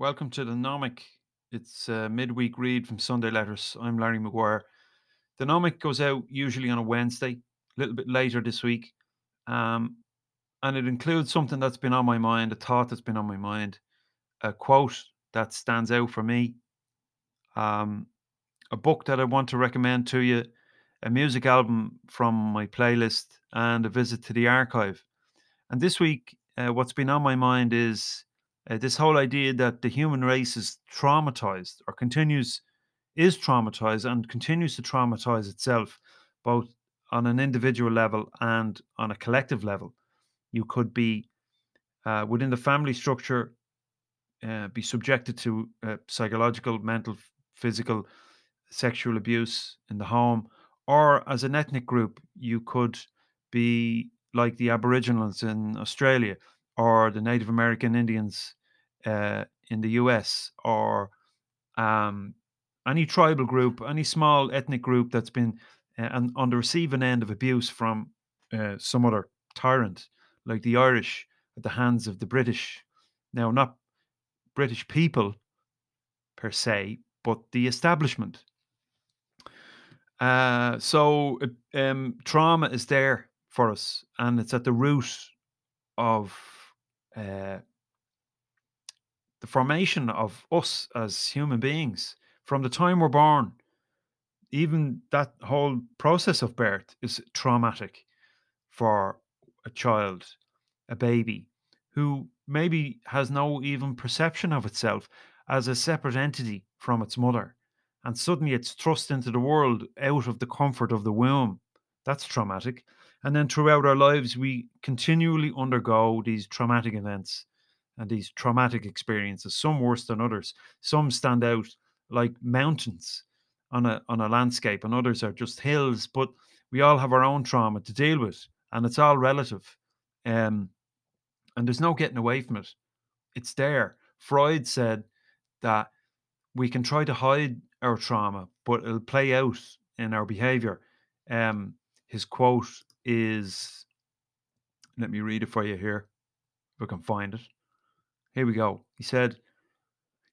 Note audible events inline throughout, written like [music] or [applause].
Welcome to the Gnōmic. It's a midweek read from Sunday Letters. I'm Larry Maguire. The Gnōmic goes out usually on a Wednesday, a little bit later this week. Um, and it includes something that's been on my mind, a thought that's been on my mind, a quote that stands out for me, um, a book that I want to recommend to you, a music album from my playlist, and a visit to the archive. And this week, uh, what's been on my mind is uh, this whole idea that the human race is traumatized or continues is traumatized and continues to traumatize itself both on an individual level and on a collective level. You could be uh, within the family structure uh, be subjected to uh, psychological mental physical sexual abuse in the home or as an ethnic group you could be like the aboriginals in australia or the native american indians uh, in the us or um, any tribal group any small ethnic group that's been uh, on, the receiving end of abuse from uh, some other tyrant like the Irish at the hands of the British. Now, not British people per se, but the establishment. Uh, so um, trauma is there for us, and it's at the root of uh, the formation of us as human beings from the time we're born. Even that whole process of birth is traumatic for a child, a baby, who maybe has no even perception of itself as a separate entity from its mother. And suddenly it's thrust into the world out of the comfort of the womb. That's traumatic. And then throughout our lives, we continually undergo these traumatic events and these traumatic experiences, some worse than others. Some stand out like mountains on a on a landscape, and others are just hills. But we all have our own trauma to deal with and it's all relative. Um, and there's no getting away from it. It's there. Freud said that we can try to hide our trauma, but it'll play out in our behavior. Um, his quote is let me read it for you here, if I can find it. Here we go. He said,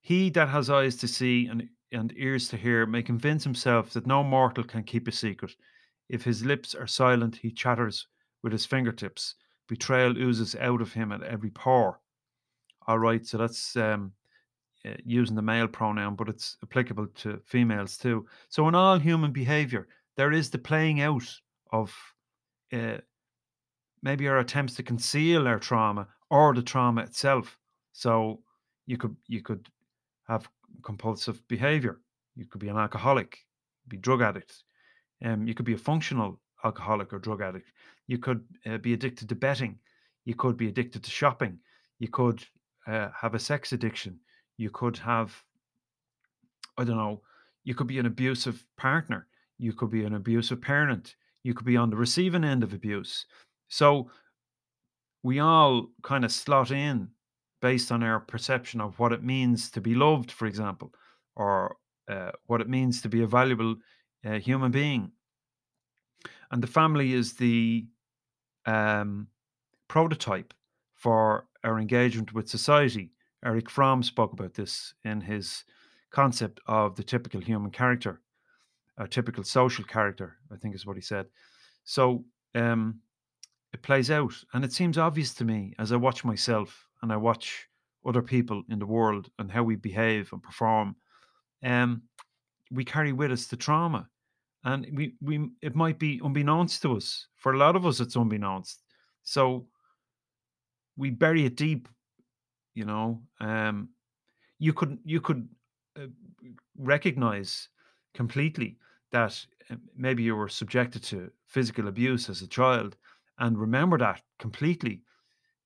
He that has eyes to see and, and ears to hear may convince himself that no mortal can keep a secret. If his lips are silent, he chatters with his fingertips. Betrayal oozes out of him at every pore. All right, so that's um, uh, using the male pronoun, but it's applicable to females too. So in all human behavior, there is the playing out of uh, maybe our attempts to conceal our trauma or the trauma itself. So you could you could have compulsive behavior. You could be an alcoholic, be drug addict. Um, you could be a functional alcoholic or drug addict. You could uh, be addicted to betting. You could be addicted to shopping. You could uh, have a sex addiction. You could have, I don't know, you could be an abusive partner. You could be an abusive parent. You could be on the receiving end of abuse. So we all kind of slot in based on our perception of what it means to be loved, for example, or uh, what it means to be a valuable uh, human being and the family is the um, prototype for our engagement with society. Erich Fromm spoke about this in his concept of the typical human character, a typical social character, I think is what he said. So um, it plays out, and it seems obvious to me as I watch myself and I watch other people in the world and how we behave and perform. Um, we carry with us the trauma and we we it might be unbeknownst to us. For a lot of us, it's unbeknownst. So we bury it deep, you know. Um, you could you could uh, recognize completely that uh, maybe you were subjected to physical abuse as a child, and remember that completely.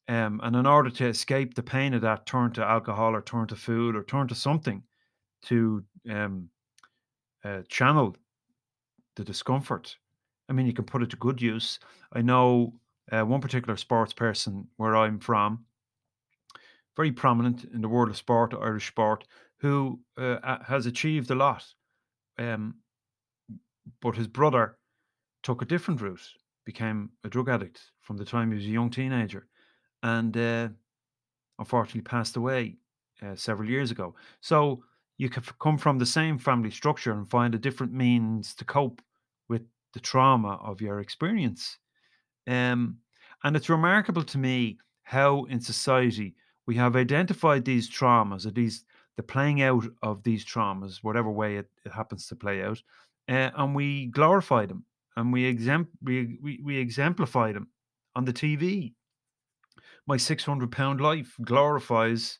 Um, and in order to escape the pain of that, turn to alcohol or turn to food or turn to something to um, uh, channel the discomfort. I mean, you can put it to good use. I know uh, one particular sports person where I'm from, very prominent in the world of sport, Irish sport, who uh, has achieved a lot. Um, but his brother took a different route, became a drug addict from the time he was a young teenager, and uh, unfortunately passed away uh, several years ago. So you can come from the same family structure and find a different means to cope with the trauma of your experience. Um, and it's remarkable to me how in society we have identified these traumas or these the playing out of these traumas, whatever way it, it happens to play out, uh, and we glorify them and we, exempt, we, we, we exemplify them on the TV. My 600 pound life glorifies,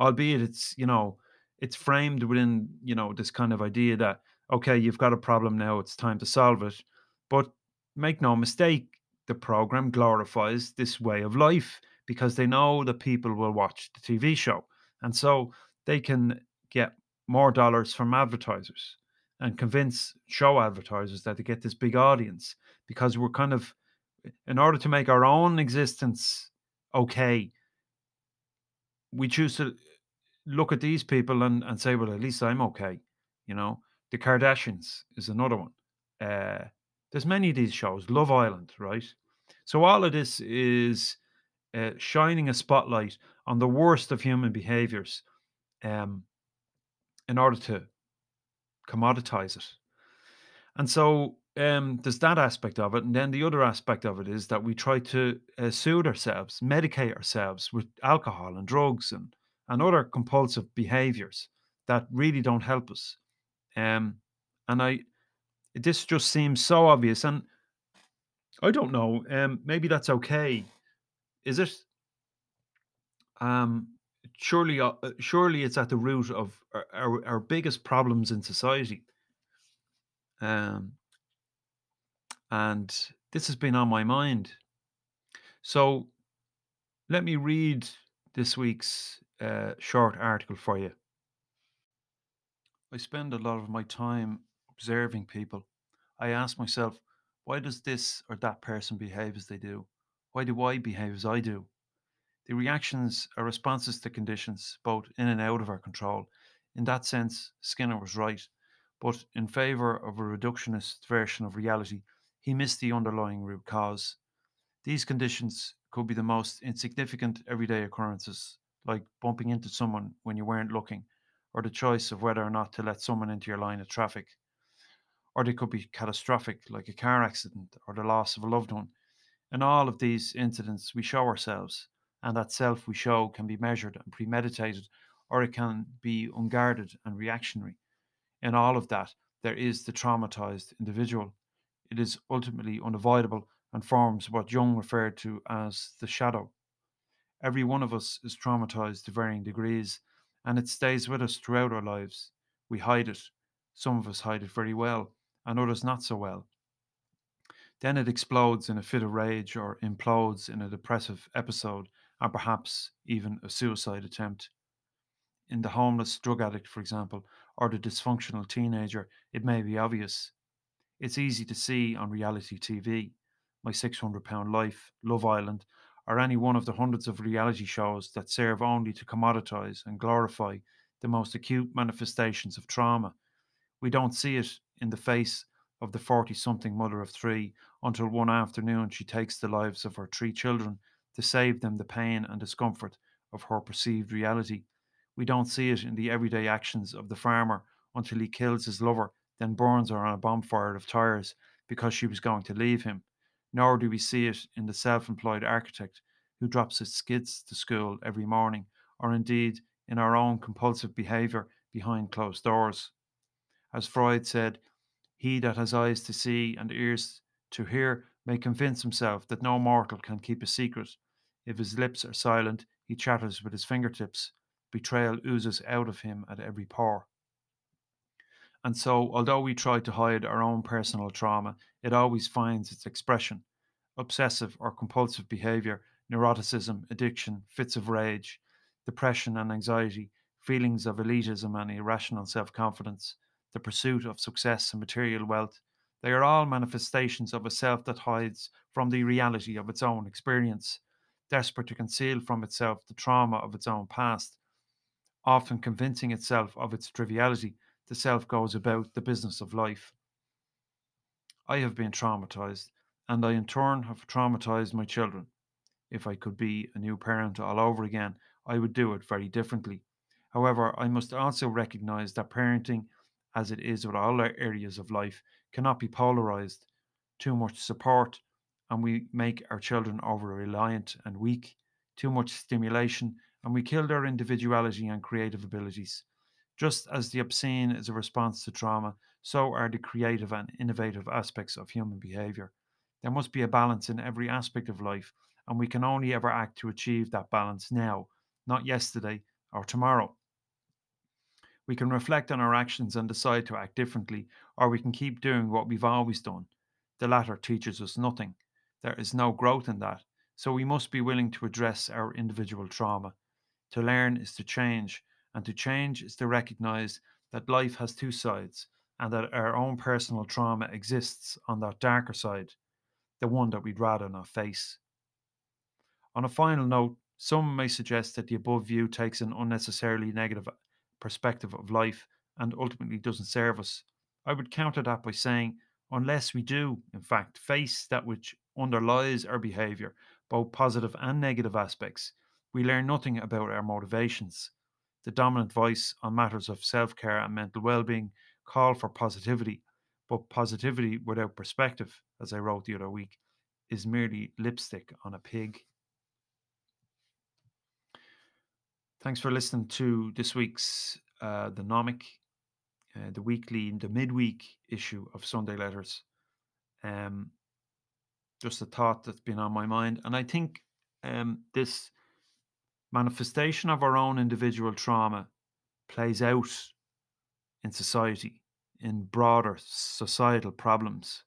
albeit it's, you know, it's framed within, you know, this kind of idea that, okay, you've got a problem now, it's time to solve it. But make no mistake, the program glorifies this way of life because they know that people will watch the TV show. And so they can get more dollars from advertisers and convince show advertisers that they get this big audience because we're kind of in order to make our own existence okay we choose to look at these people and, and say well at least i'm okay you know? The kardashians is another one. Uh, there's many of these shows love island right? So all of this is uh, shining a spotlight on the worst of human behaviors um, in order to commoditize it. And so um, there's that aspect of it. And then the other aspect of it is that we try to uh, soothe ourselves, medicate ourselves with alcohol and drugs and, and other compulsive behaviors that really don't help us. Um, and I, this just seems so obvious. And I don't know, um, maybe that's okay. Is it? Um, surely, uh, uh, surely it's at the root of our, our, our biggest problems in society. Um, and this has been on my mind. So let me read this week's uh, short article for you. I spend a lot of my time observing people. I ask myself, why does this or that person behave as they do? Why do I behave as I do? The reactions are responses to conditions, both in and out of our control. In that sense, Skinner was right, but in favour of a reductionist version of reality, he missed the underlying root cause. These conditions could be the most insignificant everyday occurrences, like bumping into someone when you weren't looking, or the choice of whether or not to let someone into your line of traffic. Or they could be catastrophic, like a car accident or the loss of a loved one. In all of these incidents, we show ourselves, and that self we show can be measured and premeditated, or it can be unguarded and reactionary. In all of that, there is the traumatized individual. It is ultimately unavoidable and forms what Jung referred to as the shadow. Every one of us is traumatized to varying degrees, and it stays with us throughout our lives. We hide it. Some of us hide it very well, and others not so well. Then it explodes in a fit of rage or implodes in a depressive episode and perhaps even a suicide attempt. In the homeless drug addict, for example, or the dysfunctional teenager, it may be obvious. It's easy to see on reality TV, My 600 Pound Life, Love Island, or any one of the hundreds of reality shows that serve only to commoditize and glorify the most acute manifestations of trauma. We don't see it in the face of the 40 something mother of three until one afternoon she takes the lives of her three children to save them the pain and discomfort of her perceived reality. We don't see it in the everyday actions of the farmer until he kills his lover, then burns her on a bonfire of tires because she was going to leave him. Nor do we see it in the self employed architect who drops his skids to school every morning, or indeed in our own compulsive behaviour behind closed doors. As Freud said, he that has eyes to see and ears to hear may convince himself that no mortal can keep a secret. If his lips are silent, he chatters with his fingertips. Betrayal oozes out of him at every pore. And so, although we try to hide our own personal trauma, it always finds its expression. Obsessive or compulsive behavior, neuroticism, addiction, fits of rage, depression and anxiety, feelings of elitism and irrational self confidence, the pursuit of success and material wealth, they are all manifestations of a self that hides from the reality of its own experience, desperate to conceal from itself the trauma of its own past. Often convincing itself of its triviality, the self goes about the business of life. I have been traumatized, and I in turn have traumatized my children. If I could be a new parent all over again, I would do it very differently. However, I must also recognize that parenting, as it is with all areas of life, cannot be polarized. Too much support, and we make our children over reliant and weak. Too much stimulation, and we kill their individuality and creative abilities. Just as the obscene is a response to trauma, so are the creative and innovative aspects of human behavior. There must be a balance in every aspect of life, and we can only ever act to achieve that balance now, not yesterday or tomorrow. We can reflect on our actions and decide to act differently, or we can keep doing what we've always done. The latter teaches us nothing. There is no growth in that. So we must be willing to address our individual trauma. To learn is to change, and to change is to recognize that life has two sides and that our own personal trauma exists on that darker side, the one that we'd rather not face. On a final note, some may suggest that the above view takes an unnecessarily negative perspective of life and ultimately doesn't serve us. I would counter that by saying, unless we do, in fact, face that which underlies our behavior, both positive and negative aspects, we learn nothing about our motivations. The dominant voice on matters of self care and mental well being call for positivity, but positivity without perspective, as I wrote the other week, is merely lipstick on a pig. Thanks for listening to this week's uh, The Gnōmic, uh, the weekly, the midweek issue of Sunday Letters. Um, just a thought that's been on my mind. And I think um, this manifestation of our own individual trauma plays out in society, in broader societal problems.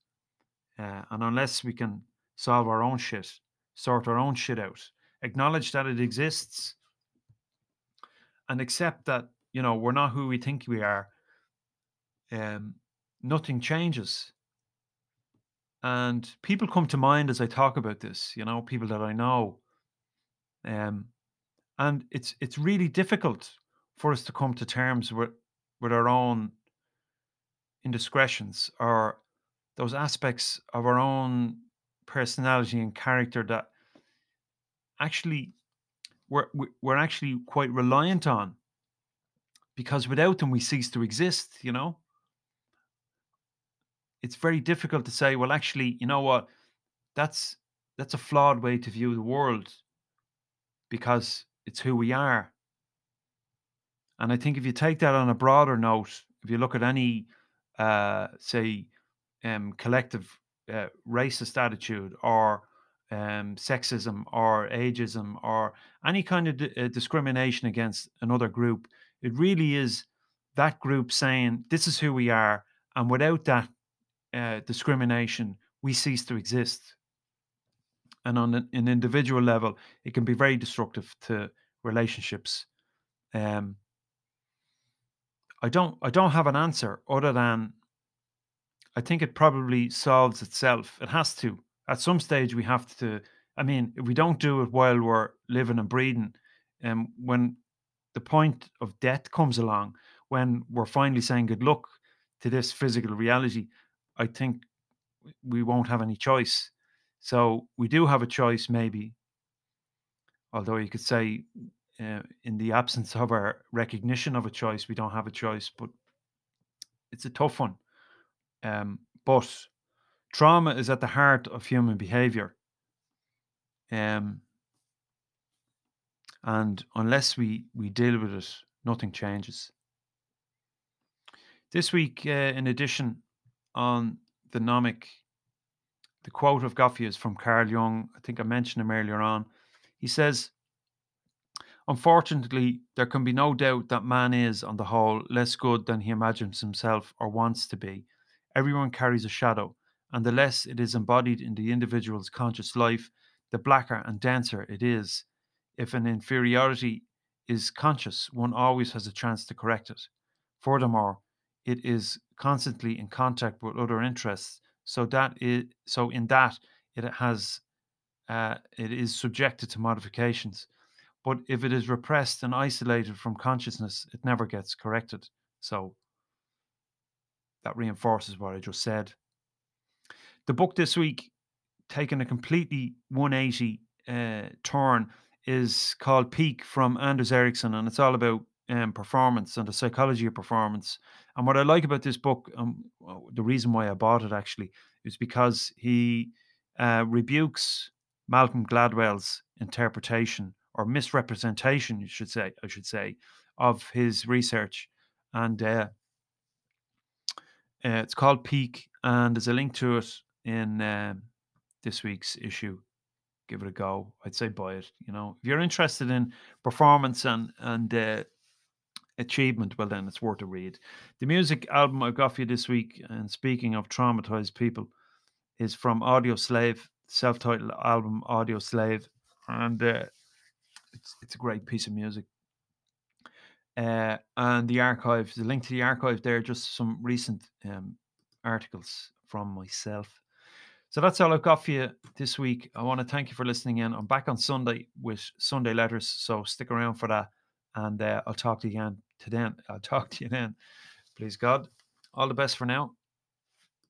Uh, and unless we can solve our own shit, sort our own shit out, acknowledge that it exists, and accept that you know we're not who we think we are um nothing changes and people come to mind as i talk about this you know people that i know. Um and it's it's really difficult for us to come to terms with with our own indiscretions or those aspects of our own personality and character that actually we're we're actually quite reliant on because without them we cease to exist you know it's very difficult to say well actually you know what that's that's a flawed way to view the world because it's who we are and i think if you take that on a broader note if you look at any uh say um collective uh, racist attitude or um, sexism or ageism or any kind of d- uh, discrimination against another group. It really is that group saying, This is who we are. And without that uh, discrimination, we cease to exist. And on an, individual level, it can be very destructive to relationships. Um, I don't I don't have an answer other than I think it probably solves itself. It has to at some stage we have to i mean if we don't do it while we're living and breathing and um, when the point of death comes along when we're finally saying good luck to this physical reality i think we won't have any choice so we do have a choice maybe although you could say uh, in the absence of our recognition of a choice we don't have a choice but it's a tough one um, but trauma is at the heart of human behavior. Um, and unless we, we deal with it, nothing changes. This week, uh, in addition, on the Gnōmic, the quote of Goffey is from Carl Jung. I think I mentioned him earlier on. He says, Unfortunately, there can be no doubt that man is, on the whole, less good than he imagines himself or wants to be. Everyone carries a shadow, and the less it is embodied in the individual's conscious life, the blacker and denser it is. If an inferiority is conscious, one always has a chance to correct it. Furthermore, it is constantly in contact with other interests, so that is so in that it has uh, it is subjected to modifications. But if it is repressed and isolated from consciousness, it never gets corrected. So that reinforces what I just said. The book this week, taking a completely 180 uh, turn, is called Peak from Anders Ericsson, and it's all about um, performance and the psychology of performance. And what I like about this book, um, the reason why I bought it actually, is because he uh, rebukes Malcolm Gladwell's interpretation or misrepresentation, you should say, I should say, of his research. And uh, uh, it's called Peak, and there's a link to it in um, this week's issue. Give it a go. I'd say buy it. You know, if you're interested in performance and and uh, achievement, well, then it's worth a read. The music album I've got for you this week, and speaking of traumatized people, is from Audioslave, self-titled album Audioslave. and uh, it's it's a great piece of music. Uh, and the archive, the link to the archive there, just some recent um, articles from myself. So that's all I've got for you this week. I want to thank you for listening in. I'm back on Sunday with Sunday letters, so stick around for that. And uh, I'll talk to you again to then. I'll [laughs] talk to you then. Please God. All the best for now.